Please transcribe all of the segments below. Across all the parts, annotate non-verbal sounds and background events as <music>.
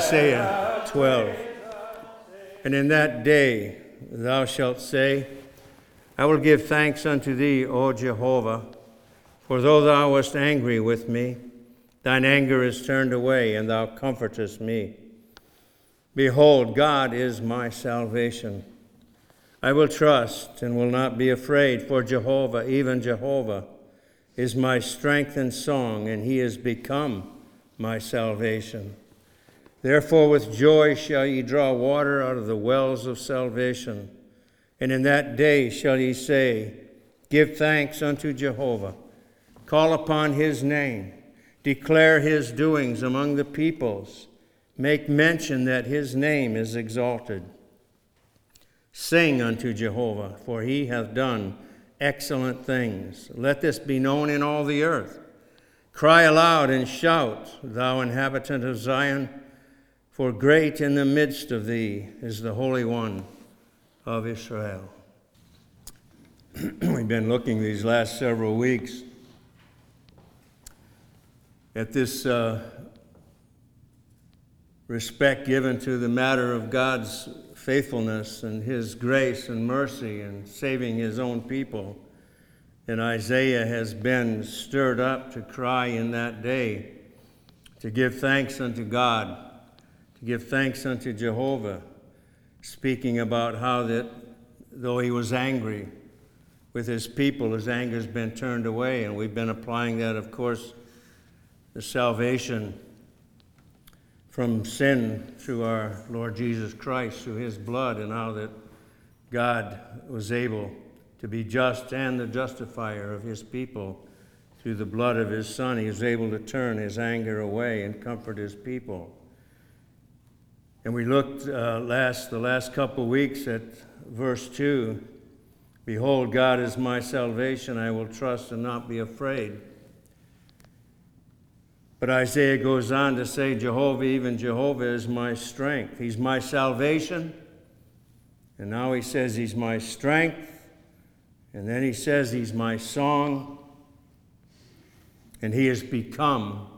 Isaiah 12. And in that day thou shalt say, I will give thanks unto thee, O Jehovah, for though thou wast angry with me, thine anger is turned away, and thou comfortest me. Behold, God is my salvation. I will trust and will not be afraid, for Jehovah, even Jehovah, is my strength and song, and he is become my salvation. Therefore, with joy shall ye draw water out of the wells of salvation. And in that day shall ye say, Give thanks unto Jehovah, call upon his name, declare his doings among the peoples, make mention that his name is exalted. Sing unto Jehovah, for he hath done excellent things. Let this be known in all the earth. Cry aloud and shout, thou inhabitant of Zion, for great in the midst of thee is the Holy One of Israel. <clears throat> We've been looking these last several weeks at this uh, respect given to the matter of God's faithfulness and His grace and mercy in saving His own people. And Isaiah has been stirred up to cry in that day, to give thanks unto God, give thanks unto Jehovah, speaking about how that though he was angry with his people, his anger's been turned away. And we've been applying that, of course, the salvation from sin through our Lord Jesus Christ, through his blood, and how that God was able to be just and the justifier of his people through the blood of his son. He was able to turn his anger away and comfort his people. And we looked uh, last the last couple weeks at verse 2 Behold, God is my salvation. I will trust and not be afraid. But Isaiah goes on to say, Jehovah, even Jehovah, is my strength. He's my salvation. And now he says, He's my strength. And then he says, He's my song, and He has become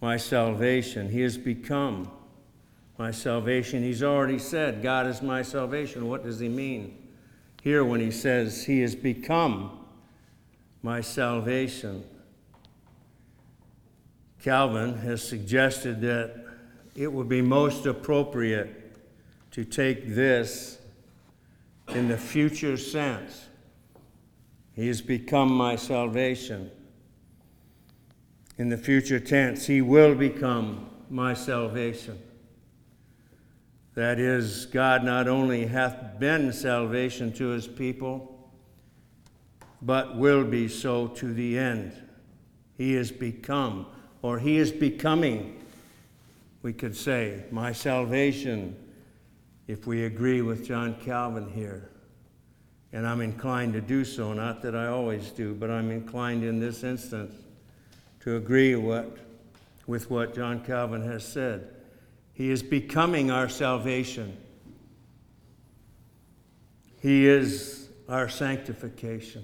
my salvation. He has become my salvation. He's already said, God is my salvation. What does He mean? Here, when He says, He has become my salvation, Calvin has suggested that it would be most appropriate to take this in the future sense. He has become my salvation. In the future tense, He will become my salvation. That is, God not only hath been salvation to His people, but will be so to the end. He has become, or He is becoming, we could say, my salvation, if we agree with John Calvin here. And I'm inclined to do so, not that I always do, but I'm inclined in this instance to agree what, with what John Calvin has said. He is becoming our salvation. He is our sanctification.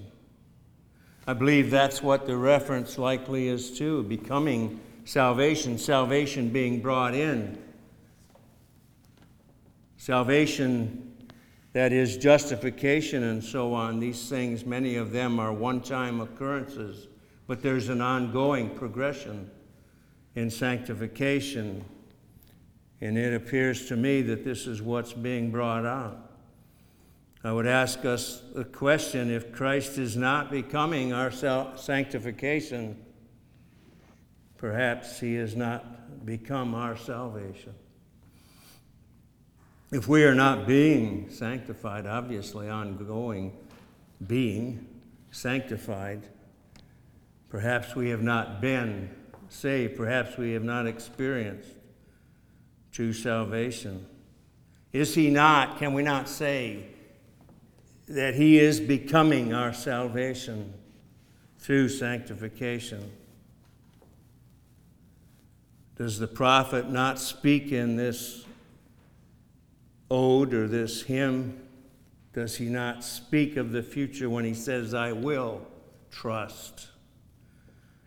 I believe that's what the reference likely is to becoming salvation, salvation being brought in. Salvation that is justification and so on. These things, many of them are one time occurrences, but there's an ongoing progression in sanctification. And it appears to me that this is what's being brought out. I would ask us a question if Christ is not becoming our sanctification, perhaps he has not become our salvation. If we are not being sanctified, obviously ongoing being sanctified, perhaps we have not been saved, perhaps we have not experienced true salvation. Is he not, can we not say, that he is becoming our salvation through sanctification? Does the prophet not speak in this ode or this hymn, does he not speak of the future when he says, I will trust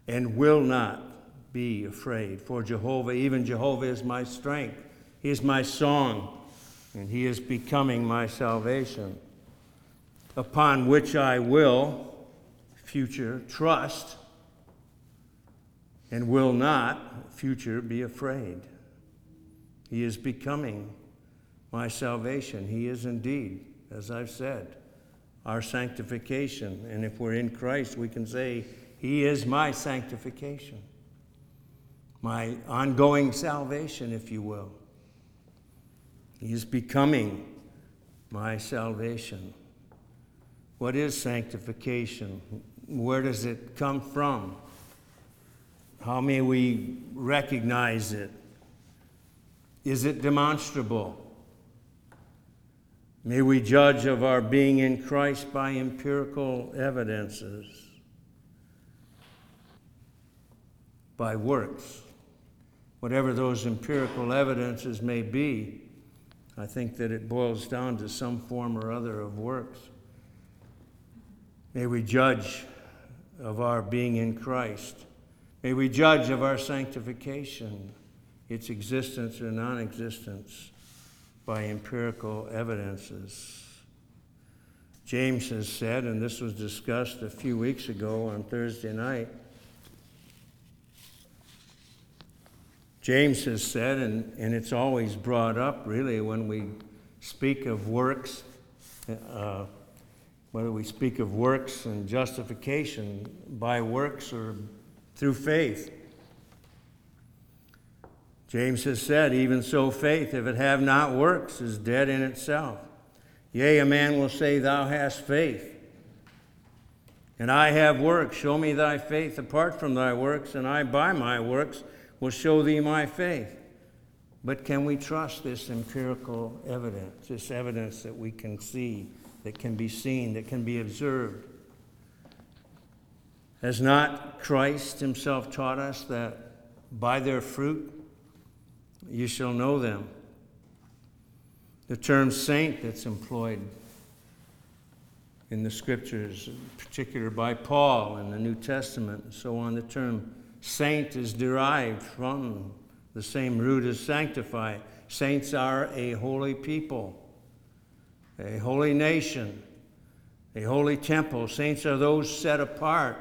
and will not be afraid. For Jehovah, even Jehovah, is my strength. He is my song, and He is becoming my salvation, upon which I will, future, trust, and will not, future, be afraid. He is becoming my salvation. He is indeed, as I've said, our sanctification. And if we're in Christ, we can say, He is my sanctification, my ongoing salvation, if you will. He is becoming my salvation. What is sanctification? Where does it come from? How may we recognize it? Is it demonstrable? May we judge of our being in Christ by empirical evidences, by works. Whatever those empirical evidences may be, I think that it boils down to some form or other of works. May we judge of our being in Christ. May we judge of our sanctification, its existence or non existence, by empirical evidences. James has said, and this was discussed a few weeks ago on Thursday night. James has said, and, and it's always brought up really when we speak of works, uh, whether we speak of works and justification by works or through faith. James has said, Even so, faith, if it have not works, is dead in itself. Yea, a man will say, Thou hast faith, and I have works. Show me thy faith apart from thy works, and I by my works will show thee my faith. But can we trust this empirical evidence, this evidence that we can see, that can be seen, that can be observed? Has not Christ himself taught us that by their fruit you shall know them? The term saint that's employed in the scriptures, in particular by Paul in the New Testament, and so on, the term saint is derived from the same root as sanctify. Saints are a holy people, a holy nation, a holy temple. Saints are those set apart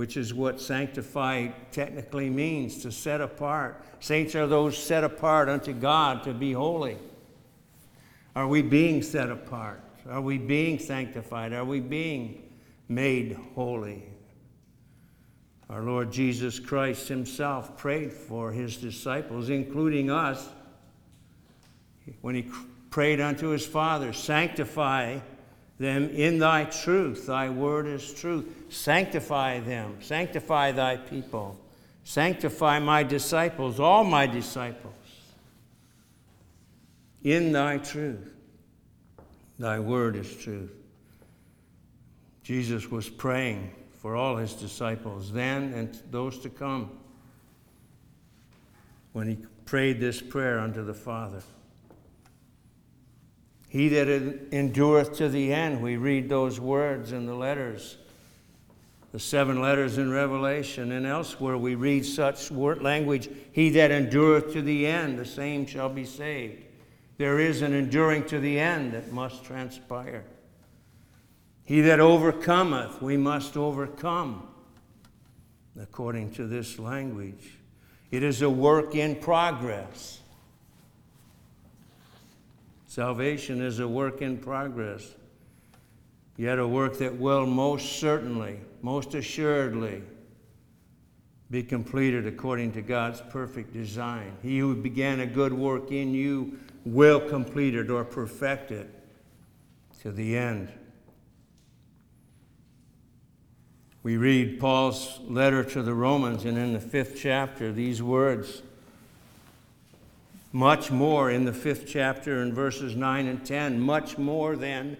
which is what sanctify technically means to set apart. Saints are those set apart unto God to be holy. Are we being set apart? Are we being sanctified? Are we being made holy? Our Lord Jesus Christ Himself prayed for His disciples, including us, when He prayed unto His Father, Sanctify them in thy truth. Thy word is truth. Sanctify them. Sanctify thy people. Sanctify my disciples, all my disciples, in thy truth. Thy word is truth. Jesus was praying for all his disciples then and those to come when he prayed this prayer unto the Father. He that endureth to the end, we read those words in the letters, the seven letters in Revelation and elsewhere, we read such word language He that endureth to the end, the same shall be saved. There is an enduring to the end that must transpire. He that overcometh, we must overcome, according to this language. It is a work in progress. Salvation is a work in progress, yet a work that will most certainly, most assuredly, be completed according to God's perfect design. He who began a good work in you will complete it or perfect it to the end. We read Paul's letter to the Romans, and in the fifth chapter, these words much more in the fifth chapter in verses 9 and 10, much more than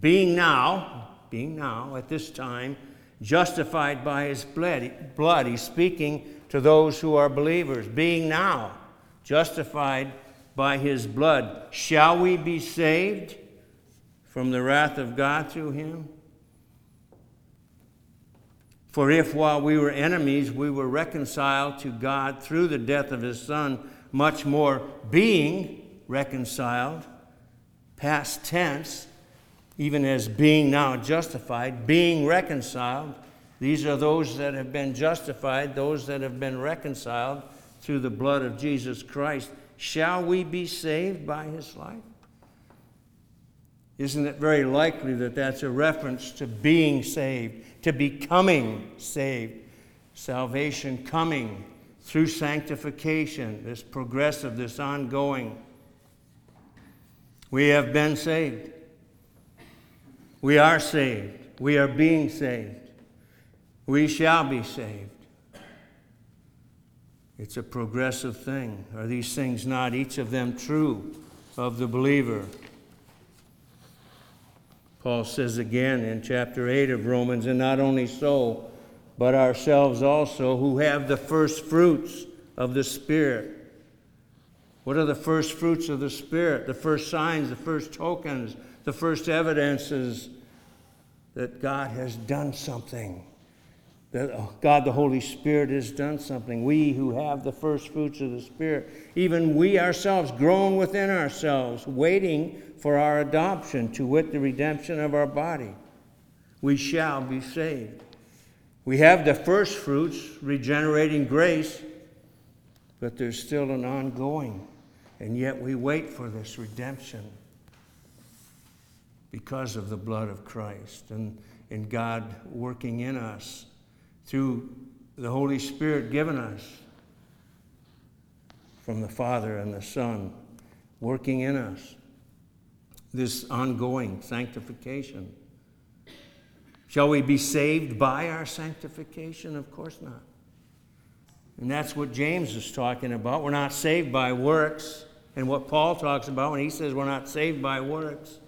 being now, being now at this time, justified by his blood. He's speaking to those who are believers. Being now justified by his blood, shall we be saved from the wrath of God through him? For if while we were enemies, we were reconciled to God through the death of his Son, much more being reconciled, past tense, even as being now justified, being reconciled. These are those that have been justified, those that have been reconciled through the blood of Jesus Christ. Shall we be saved by his life? Isn't it very likely that that's a reference to being saved, to becoming saved? Salvation coming through sanctification, this progressive, this ongoing. We have been saved. We are saved. We are being saved. We shall be saved. It's a progressive thing. Are these things not each of them true of the believer? Paul says again in chapter 8 of Romans, and not only so, but ourselves also, who have the first fruits of the Spirit. What are the first fruits of the Spirit? The first signs, the first tokens, the first evidences that God has done something. That oh, God the Holy Spirit has done something. We who have the first fruits of the Spirit, even we ourselves, groan within ourselves, waiting for our adoption, to wit, the redemption of our body. We shall be saved. We have the first fruits, regenerating grace, but there's still an ongoing. And yet we wait for this redemption because of the blood of Christ and, and God working in us through the Holy Spirit given us from the Father and the Son, working in us this ongoing sanctification. Shall we be saved by our sanctification? Of course not. And that's what James is talking about. We're not saved by works. And what Paul talks about when he says we're not saved by works.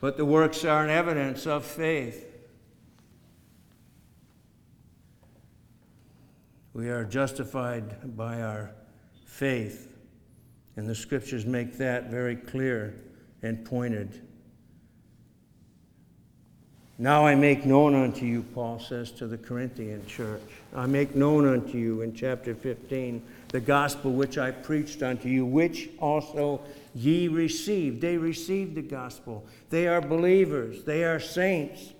But the works are an evidence of faith. We are justified by our faith. And the scriptures make that very clear and pointed. Now I make known unto you, Paul says to the Corinthian church, I make known unto you in chapter 15 the gospel which I preached unto you, which also ye received. They received the gospel. They are believers, they are saints.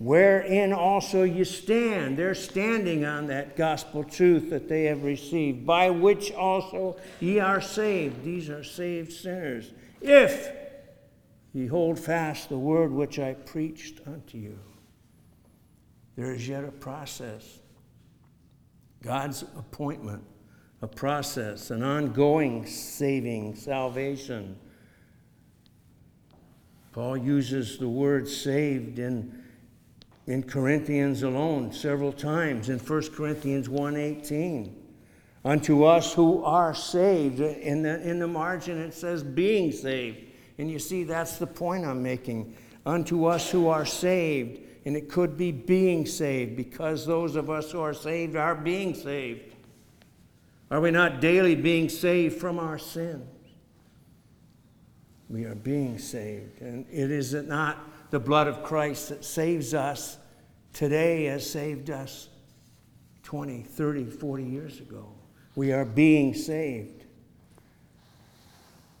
Wherein also you stand. They're standing on that gospel truth that they have received, by which also ye are saved. These are saved sinners if ye hold fast the word which I preached unto you. There is yet a process. God's appointment, a process, an ongoing saving, salvation. Paul uses the word saved in, in Corinthians alone several times in 1 Corinthians 1:18 unto us who are saved. In the, in the margin, it says being saved. And you see, that's the point I'm making. Unto us who are saved. And it could be being saved because those of us who are saved are being saved. Are we not daily being saved from our sins? We are being saved. And it is not the blood of Christ that saves us today has saved us 20, 30, 40 years ago we are being saved.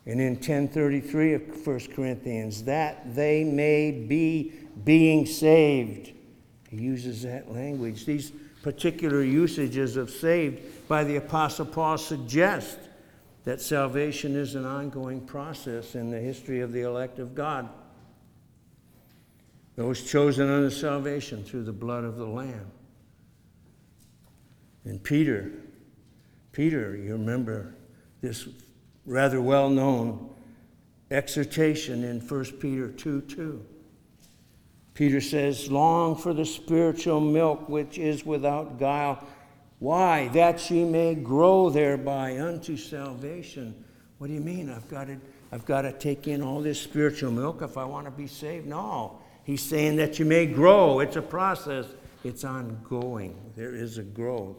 And in 1033 of 1 Corinthians, that they may be being saved. He uses that language. These particular usages of saved by the Apostle Paul suggest that salvation is an ongoing process in the history of the elect of God. Those chosen unto salvation through the blood of the Lamb. And Peter Peter, you remember this rather well known exhortation in 1 Peter 2 2. Peter says, Long for the spiritual milk which is without guile. Why? That ye may grow thereby unto salvation. What do you mean? I've got to, I've got to take in all this spiritual milk if I want to be saved? No. He's saying that you may grow. It's a process, it's ongoing. There is a growth.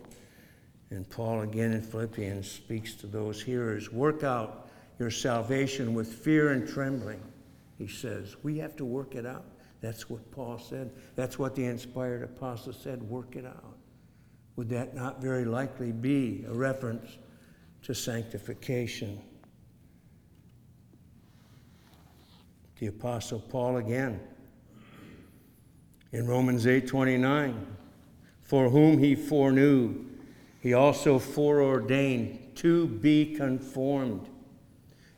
And Paul, again in Philippians, speaks to those hearers work out your salvation with fear and trembling. He says, We have to work it out. That's what Paul said. That's what the inspired apostle said work it out. Would that not very likely be a reference to sanctification? The apostle Paul again in Romans 8:29 for whom he foreknew he also foreordained to be conformed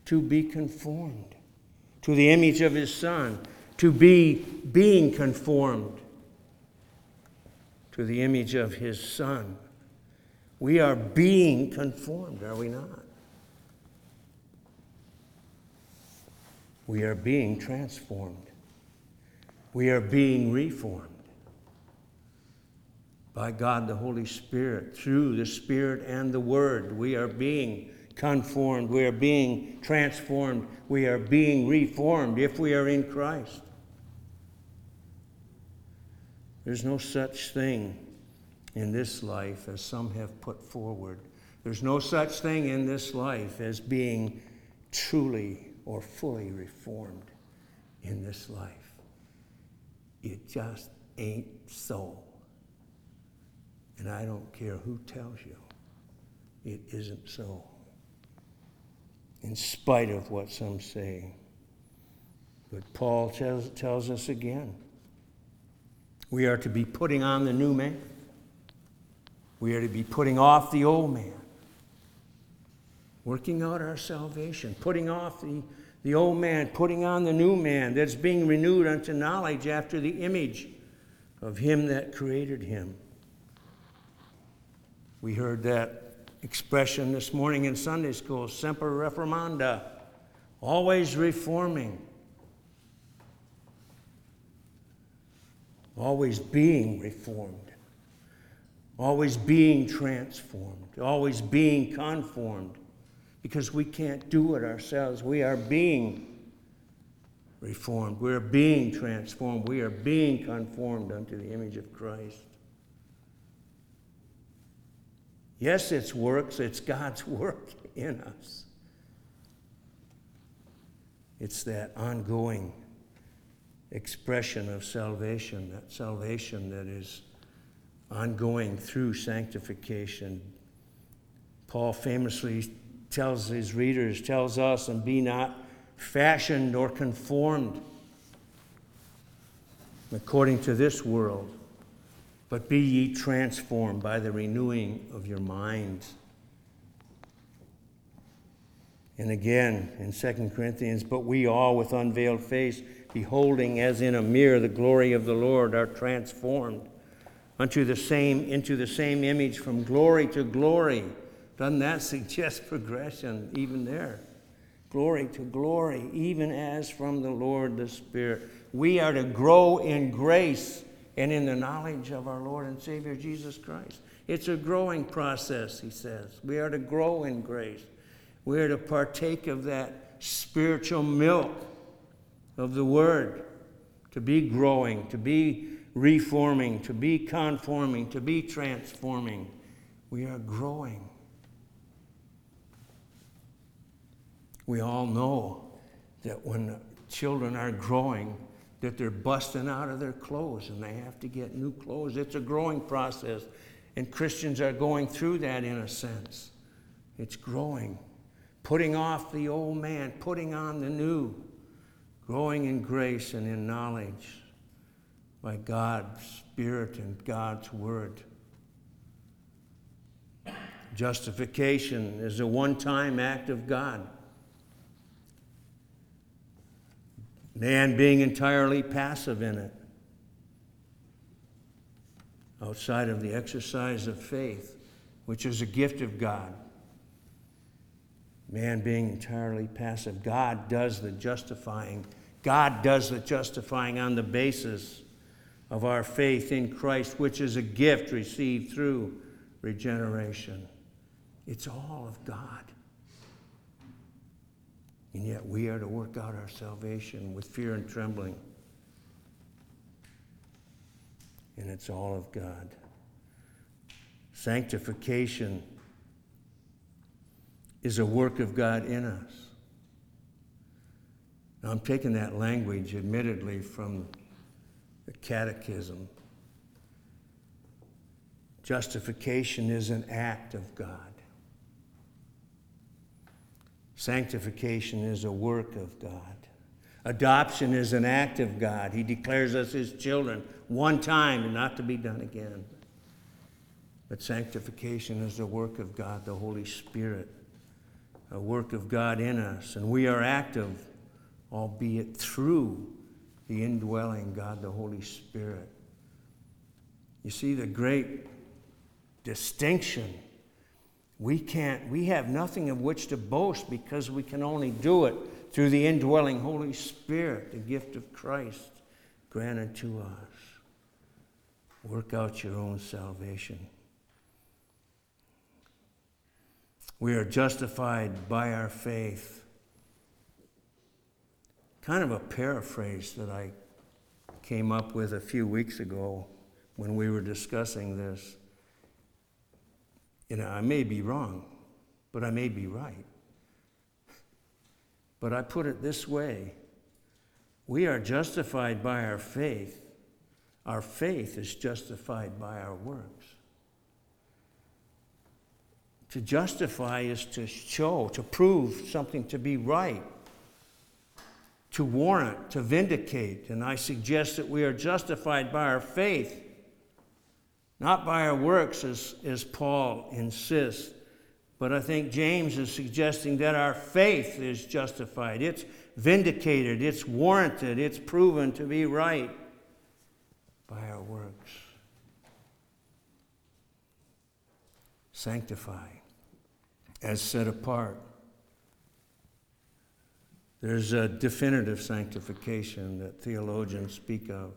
to be conformed to the image of his son to be being conformed to the image of his son. We are being conformed are we not? We are being transformed we are being reformed by God the Holy Spirit through the Spirit and the Word. We are being conformed. We are being transformed. We are being reformed if we are in Christ. There's no such thing in this life as some have put forward. There's no such thing in this life as being truly or fully reformed in this life. It just ain't so. And I don't care who tells you, it isn't so. In spite of what some say. But Paul tells, tells us again we are to be putting on the new man, we are to be putting off the old man, working out our salvation, putting off the the old man, putting on the new man that's being renewed unto knowledge after the image of him that created him. We heard that expression this morning in Sunday school, semper reformanda, always reforming, always being reformed, always being transformed, always being conformed because we can't do it ourselves. We are being reformed. We are being transformed. We are being conformed unto the image of Christ. Yes, it's works, it's God's <laughs> work in us. It's that ongoing expression of salvation, that salvation that is ongoing through sanctification. Paul famously tells his readers, tells us, and be not fashioned or conformed according to this world, but be ye transformed by the renewing of your minds. And again in 2 Corinthians, but we all with unveiled face, beholding as in a mirror the glory of the Lord, are transformed unto the same into the same image from glory to glory doesn't that <laughs> suggest progression even there? Glory to glory, even as from the Lord the Spirit. We are to grow in grace and in the knowledge of our Lord and Savior Jesus Christ. It's a growing process, he says. We are to grow in grace. We are to partake of that spiritual milk of the Word, to be growing, to be reforming, to be conforming, to be transforming. We are growing. We all know that when children are growing, that they're busting out of their clothes and they have to get new clothes. It's a growing process, and Christians are going through that in a sense. It's growing, putting off the old man, putting on the new, growing in grace and in knowledge by God's Spirit and God's Word. Justification is a one time act of God. Man being entirely passive in it, outside of the exercise of faith, which is a gift of God. Man being entirely passive. God does the justifying. God does the justifying on the basis of our faith in Christ, which is a gift received through regeneration. It's all of God. And yet we are to work out our salvation with fear and trembling. And it's all of God. Sanctification is a work of God in us. Now, I'm taking that language, admittedly, from the Catechism. Justification is an act of God. Sanctification is a work of God. Adoption is an act of God. He declares us his children one time and not to be done again. But sanctification is a work of God, the Holy Spirit, a work of God in us. And we are active, albeit through the indwelling God, the Holy Spirit. You see the great distinction. We can't, we have nothing of which to boast because we can only do it through the indwelling Holy Spirit, the gift of Christ granted to us. Work out your own salvation. We are justified by our faith. Kind of a paraphrase that I came up with a few weeks ago when we were discussing this. You know, I may be wrong, but I may be right. But I put it this way we are justified by our faith. Our faith is justified by our works. To justify is to show, to prove something to be right, to warrant, to vindicate. And I suggest that we are justified by our faith, not by our works, as, as Paul insists. But I think James is suggesting that our faith is justified. It's vindicated, it's warranted, it's proven to be right by our works. Sanctify as set apart. There's a definitive sanctification that theologians speak of.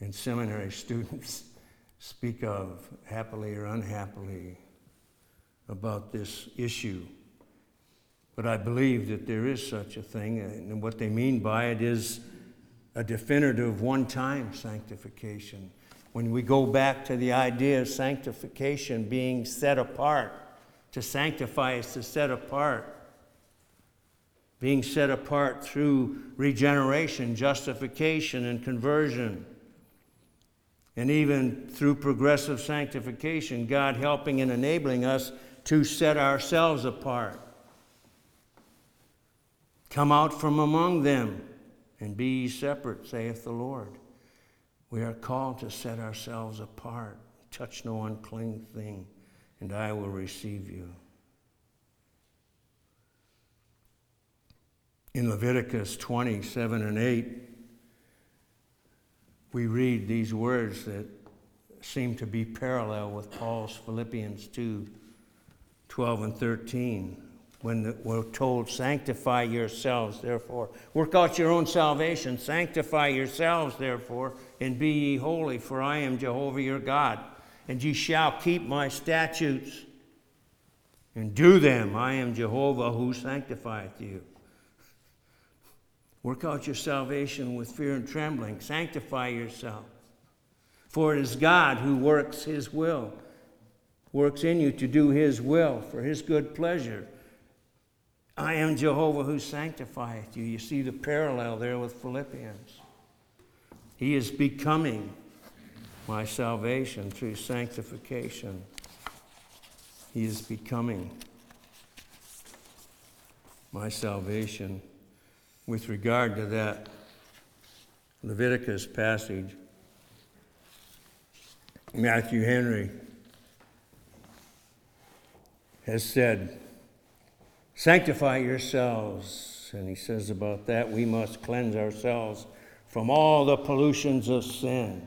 And seminary <laughs> students speak of happily or unhappily about this issue. But I believe that there is such a thing, and what they mean by it is a definitive one time sanctification. When we go back to the idea of sanctification being set apart, to sanctify is to set apart. Being set apart through regeneration, justification, and conversion and even through progressive sanctification, God helping and enabling us to set ourselves apart. Come out from among them and be ye separate, saith the Lord. We are called to set ourselves apart. Touch no unclean thing, and I will receive you. In Leviticus 27 and 8, we read these words that seem to be parallel with Paul's Philippians 2 12 and 13. When we're told, sanctify yourselves, therefore. Work out your own salvation. Sanctify yourselves, therefore, and be ye holy, for I am Jehovah your God. And ye shall keep my statutes and do them. I am Jehovah who sanctifieth you. Work out your salvation with fear and trembling. Sanctify yourself. For it is God who works his will, works in you to do his will for his good pleasure. I am Jehovah who sanctifieth you. You see the parallel there with Philippians. He is becoming my salvation through sanctification. He is becoming my salvation with regard to that Leviticus passage. Matthew Henry has said, Sanctify yourselves. And he says about that, we must cleanse ourselves from all the pollutions of sin.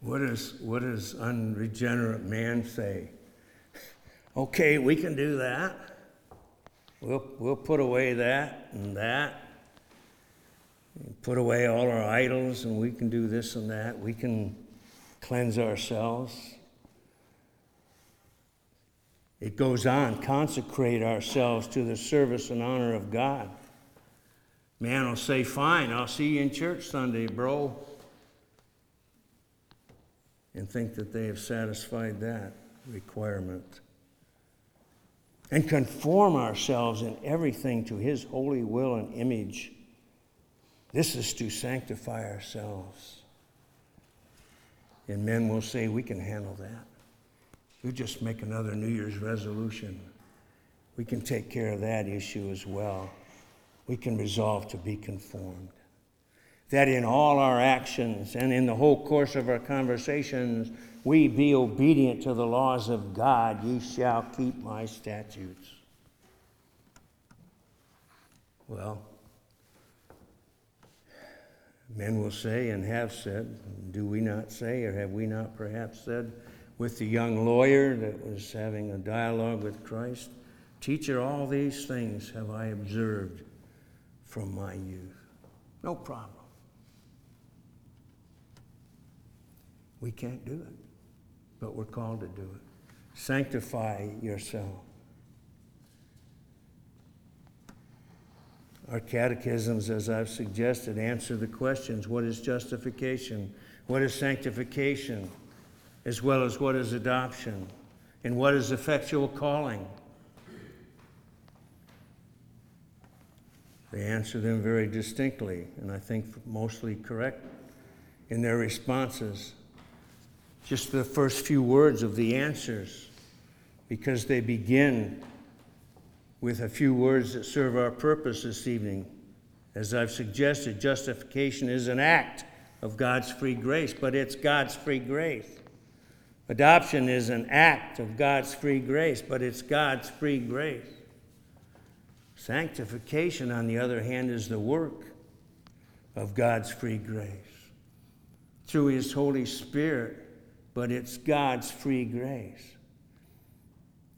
What, does unregenerate man say? <laughs> okay, we can do that. We'll, we'll put away that and that. Put away all our idols, and we can do this and that. We can cleanse ourselves. It goes on, consecrate ourselves to the service and honor of God. Man will say, Fine, I'll see you in church Sunday, bro. And think that they have satisfied that requirement and conform ourselves in everything to His holy will and image This is to sanctify ourselves. And men will say, We can handle that. You just make another New Year's resolution. We can take care of that issue as well. We can resolve to be conformed. That in all our actions and in the whole course of our conversations, we be obedient to the laws of God. You shall keep my statutes. Well, men will say and have said, do we not say, or have we not perhaps said, with the young lawyer that was having a dialogue with Christ, Teacher, all these things have I observed from my youth. No problem. We can't do it, but we're called to do it. Sanctify yourself. Our catechisms, as I've suggested, answer the questions what is justification? What is sanctification? As well as what is adoption? And what is effectual calling? They answer them very distinctly, and I think mostly correct in their responses. Just the first few words of the answers, because they begin with a few words that serve our purpose this evening. As I've suggested, justification is an act of God's free grace, but it's God's free grace. Adoption is an act of God's free grace, but it's God's free grace. Sanctification, on the other hand, is the work of God's free grace through His Holy Spirit, but it's God's free grace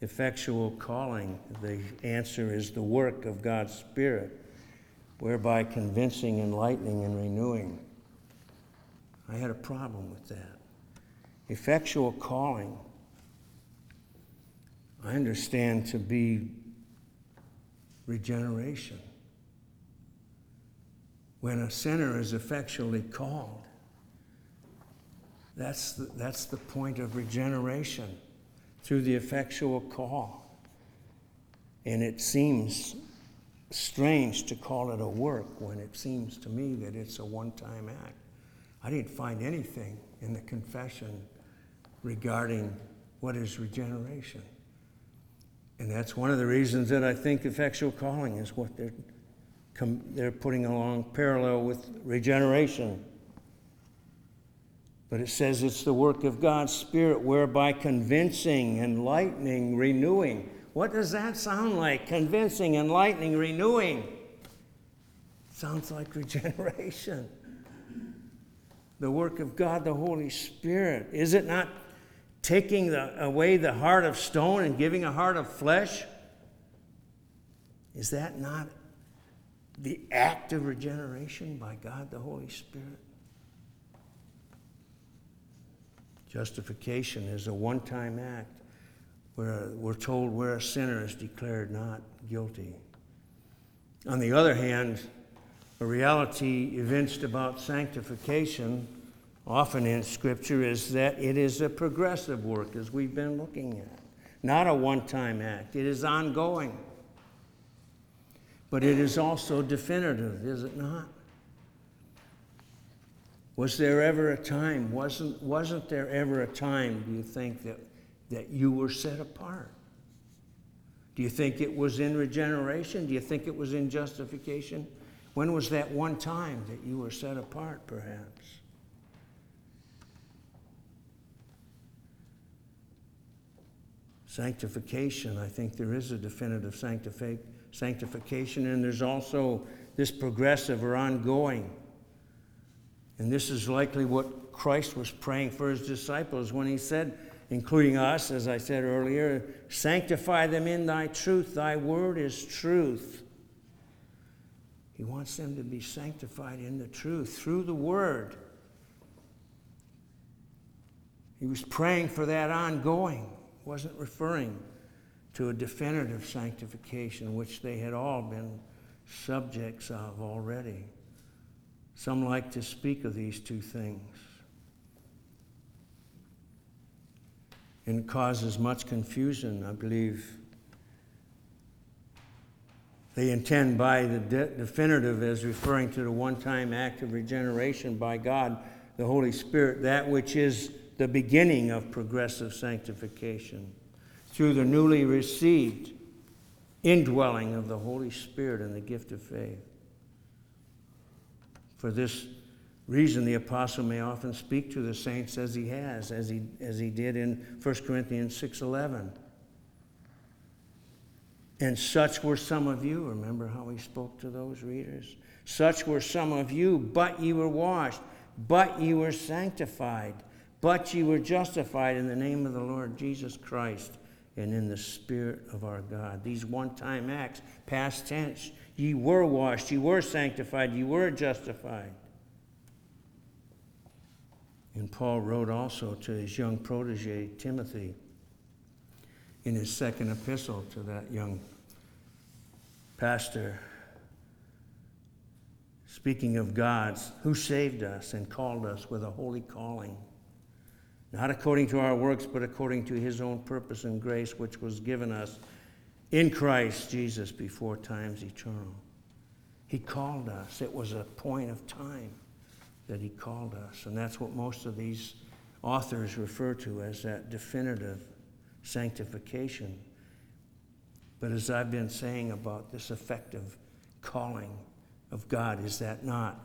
effectual calling, the answer is the work of God's Spirit, whereby convincing, enlightening, and renewing. I had a problem with that. Effectual calling, I understand to be regeneration. When a sinner is effectually called, that's the, that's the point of regeneration through the effectual call. And it seems strange to call it a work when it seems to me that it's a one time act. I didn't find anything in the confession regarding what is regeneration. And that's one of the reasons that I think effectual calling is what they're, they're putting along parallel with regeneration. But it says it's the work of God's Spirit whereby convincing, enlightening, renewing. What does that sound like? Convincing, enlightening, renewing. Sounds like <laughs> regeneration. The work of God, the Holy Spirit. Is it not taking the, away the heart of stone and giving a heart of flesh? Is that not the act of regeneration by God, the Holy Spirit? Justification is a one time act where we're told where a sinner is declared not guilty. On the other hand, a reality evinced about sanctification, often in Scripture, is that it is a progressive work, as we've been looking at, not a one time act. It is ongoing. But it is also definitive, is it not? Was there ever a time, wasn't, wasn't there ever a time, do you think, that, that you were set apart? Do you think it was in regeneration? Do you think it was in justification? When was that one time that you were set apart, perhaps? Sanctification, I think there is a definitive sanctifi- sanctification, and there's also this progressive or ongoing and this is likely what Christ was praying for his disciples when he said, including us, as I said earlier, sanctify them in thy truth. Thy word is truth. He wants them to be sanctified in the truth through the word. He was praying for that ongoing, wasn't referring to a definitive sanctification, which they had all been subjects of already. Some like to speak of these two things. And causes much confusion, I believe. They intend by the de- definitive as referring to the one time act of regeneration by God, the Holy Spirit, that which is the beginning of progressive sanctification through the newly received indwelling of the Holy Spirit and the gift of faith. For this reason, the apostle may often speak to the saints as he has, as he, as he did in 1 Corinthians 6.11. And such were some of you. Remember how he spoke to those readers? Such were some of you, but ye were washed, but ye were sanctified, but ye were justified in the name of the Lord Jesus Christ and in the Spirit of our God. These one time acts, past tense, ye were washed, ye were sanctified, ye were justified. And Paul wrote also to his young protege, Timothy, in his second epistle to that young pastor, speaking of God's, who saved us and called us with a holy calling not according to our works, but according to his own purpose and grace, which was given us in Christ Jesus before times eternal. He called us. It was a point of time that he called us. And that's what most of these authors refer to as that definitive sanctification. But as I've been saying about this effective calling of God, is that not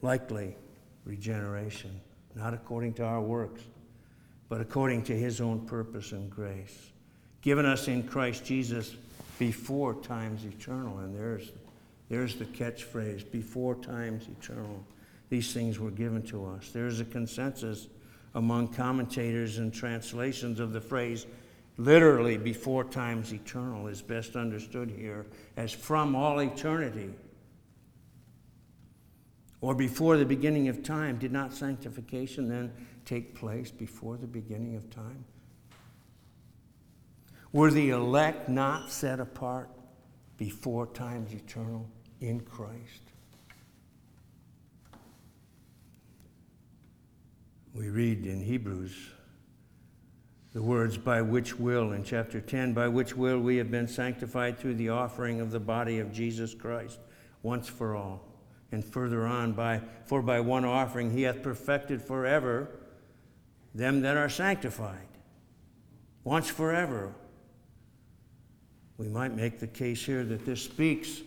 likely regeneration? not according to our works, but according to his own purpose and grace, given us in Christ Jesus before times eternal. And there's, there's the catchphrase before times eternal. These things were given to us. There's a consensus among commentators and translations of the phrase literally before times eternal is best understood here as from all eternity or before the beginning of time, did not sanctification then take place before the beginning of time? Were the elect not set apart before times eternal in Christ? We read in Hebrews the words by which will in chapter 10 by which will we have been sanctified through the offering of the body of Jesus Christ once for all. And further on, by, for by one offering he hath perfected forever them that are sanctified. Once forever. We might make the case here that this speaks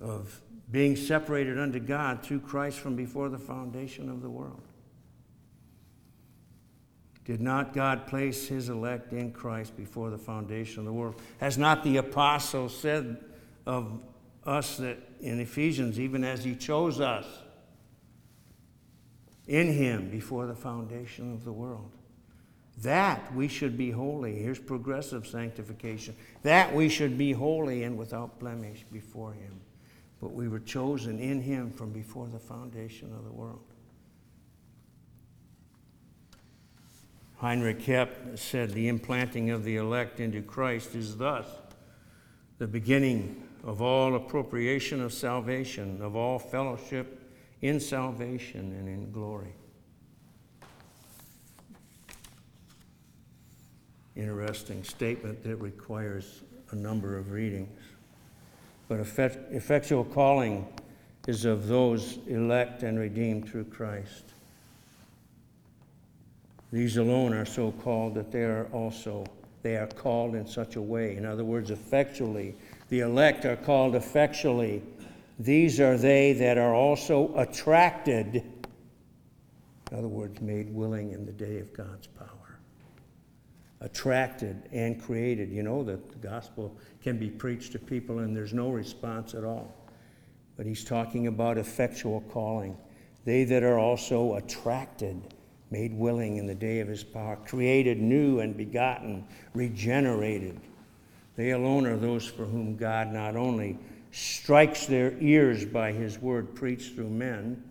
of being separated unto God through Christ from before the foundation of the world. Did not God place his elect in Christ before the foundation of the world? Has not the apostle said of us that in Ephesians, even as He chose us in Him before the foundation of the world. That we should be holy. Here's progressive sanctification. That we should be holy and without blemish before Him. But we were chosen in Him from before the foundation of the world. Heinrich Heppe said the implanting of the elect into Christ is thus the beginning of all appropriation of salvation, of all fellowship in salvation and in glory. Interesting statement that requires a number of readings. But effectual calling is of those elect and redeemed through Christ. These alone are so called that they are also they are called in such a way. In other words, effectually the elect are called effectually. These are they that are also attracted, in other words, made willing in the day of God's power. Attracted and created. You know that the gospel can be preached to people and there's no response at all. But he's talking about effectual calling. They that are also attracted, made willing in the day of his power, created new and begotten, regenerated they alone are those for whom God not only strikes their ears by his word preached through men,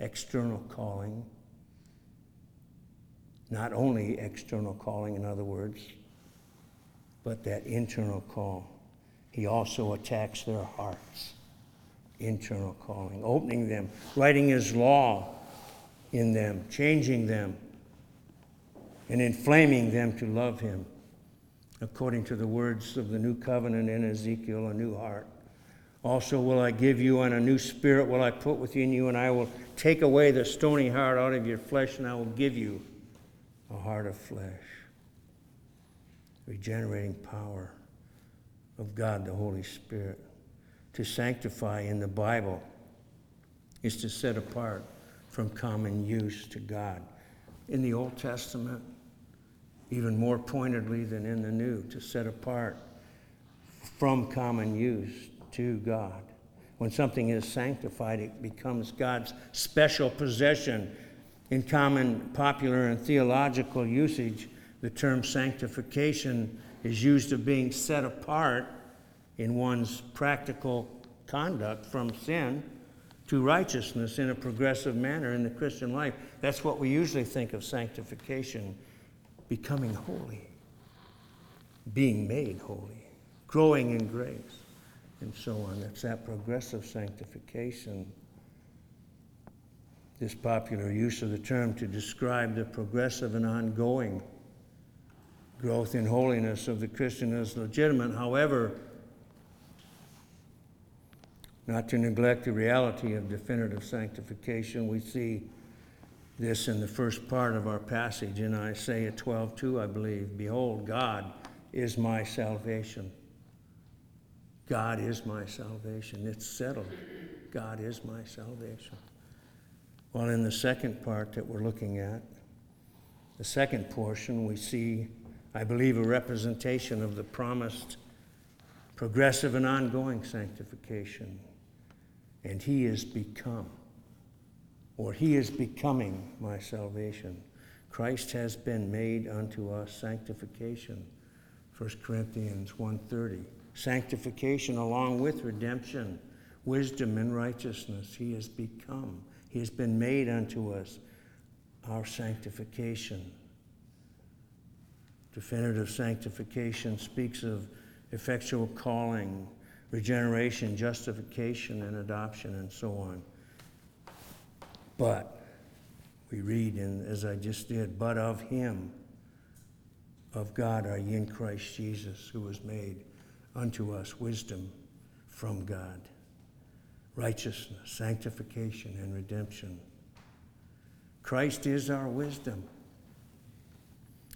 external calling, not only external calling, in other words, but that internal call. He also attacks their hearts, internal calling, opening them, writing his law in them, changing them, and inflaming them to love him according to the words of the new covenant in Ezekiel, a new heart. Also will I give you, and a new spirit will I put within you, and I will take away the stony heart out of your flesh, and I will give you a heart of flesh. Regenerating power of God, the Holy Spirit. To sanctify in the Bible is to set apart from common use to God. In the Old Testament, even more pointedly than in the New, to set apart from common use to God. When something is sanctified, it becomes God's special possession. In common popular and theological usage, the term sanctification is used of being set apart in one's practical conduct from sin to righteousness in a progressive manner in the Christian life. That's what we usually think of sanctification becoming holy, being made holy, growing in grace, and so on. It's that progressive sanctification. This popular use of the term to describe the progressive and ongoing growth in holiness of the Christian is legitimate. However, not to neglect the reality of definitive sanctification, we see this in the first part of our passage in Isaiah 12:2, I believe. Behold, God is my salvation. God is my salvation. It's settled. God is my salvation. Well, in the second part that we're looking at, the second portion, we see, I believe, a representation of the promised progressive and ongoing sanctification. And He is become or he is becoming my salvation. Christ has been made unto us sanctification. 1 Corinthians 1:30. Sanctification along with redemption, wisdom and righteousness he has become. He has been made unto us our sanctification. Definitive sanctification speaks of effectual calling, regeneration, justification, and adoption, and so on. But we read, in, as I just did, but of him, of God are ye in Christ Jesus, who was made unto us wisdom from God, righteousness, sanctification, and redemption. Christ is our wisdom.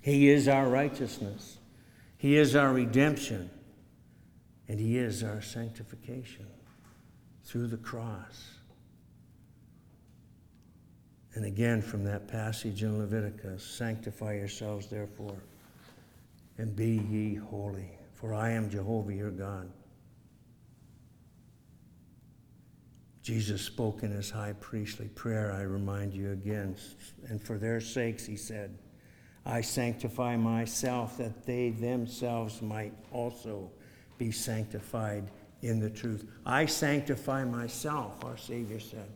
He is our righteousness. He is our redemption. And He is our sanctification through the cross. And again from that passage in Leviticus Sanctify yourselves, therefore, and be ye holy, for I am Jehovah your God. Jesus spoke in his high priestly prayer, I remind you again, and for their sakes he said, I sanctify myself that they themselves might also be sanctified in the truth. I sanctify myself, our Savior said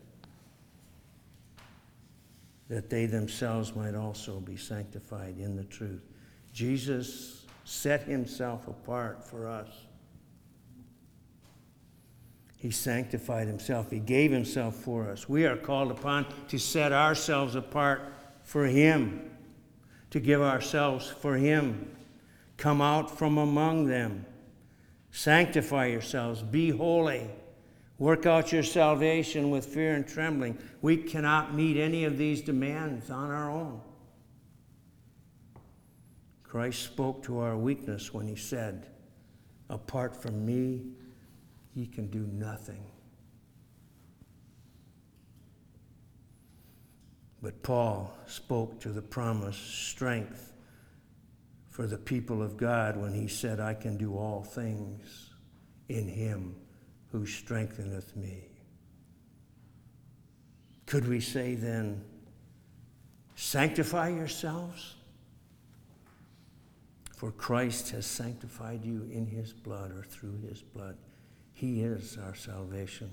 that they themselves might also be sanctified in the truth. Jesus set himself apart for us. He sanctified himself. He gave himself for us. We are called upon to set ourselves apart for him, to give ourselves for him. Come out from among them. Sanctify yourselves. Be holy Work out your salvation with fear and trembling. We cannot meet any of these demands on our own. Christ spoke to our weakness when he said, Apart from me, ye can do nothing. But Paul spoke to the promised strength for the people of God when he said, I can do all things in him who strengtheneth me. Could we say then, sanctify yourselves? For Christ has sanctified you in his blood or through his blood. He is our salvation.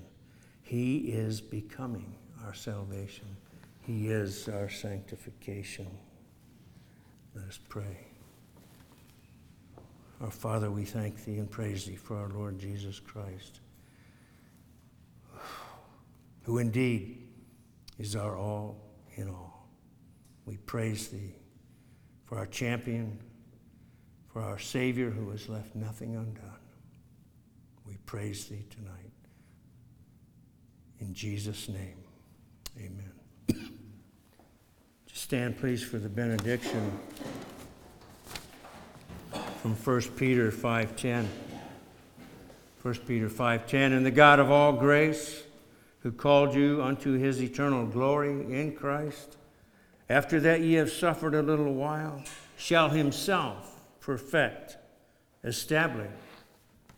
He is becoming our salvation. He is our sanctification. Let us pray. Our Father, we thank thee and praise thee for our Lord Jesus Christ who indeed is our all in all. We praise thee for our champion, for our Savior who has left nothing undone. Praise thee tonight. In Jesus' name, amen. Just stand, please, for the benediction from 1 Peter 5.10. 1 Peter 5.10, And the God of all grace, who called you unto his eternal glory in Christ, after that ye have suffered a little while, shall himself perfect, establish,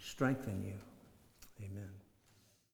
strengthen you.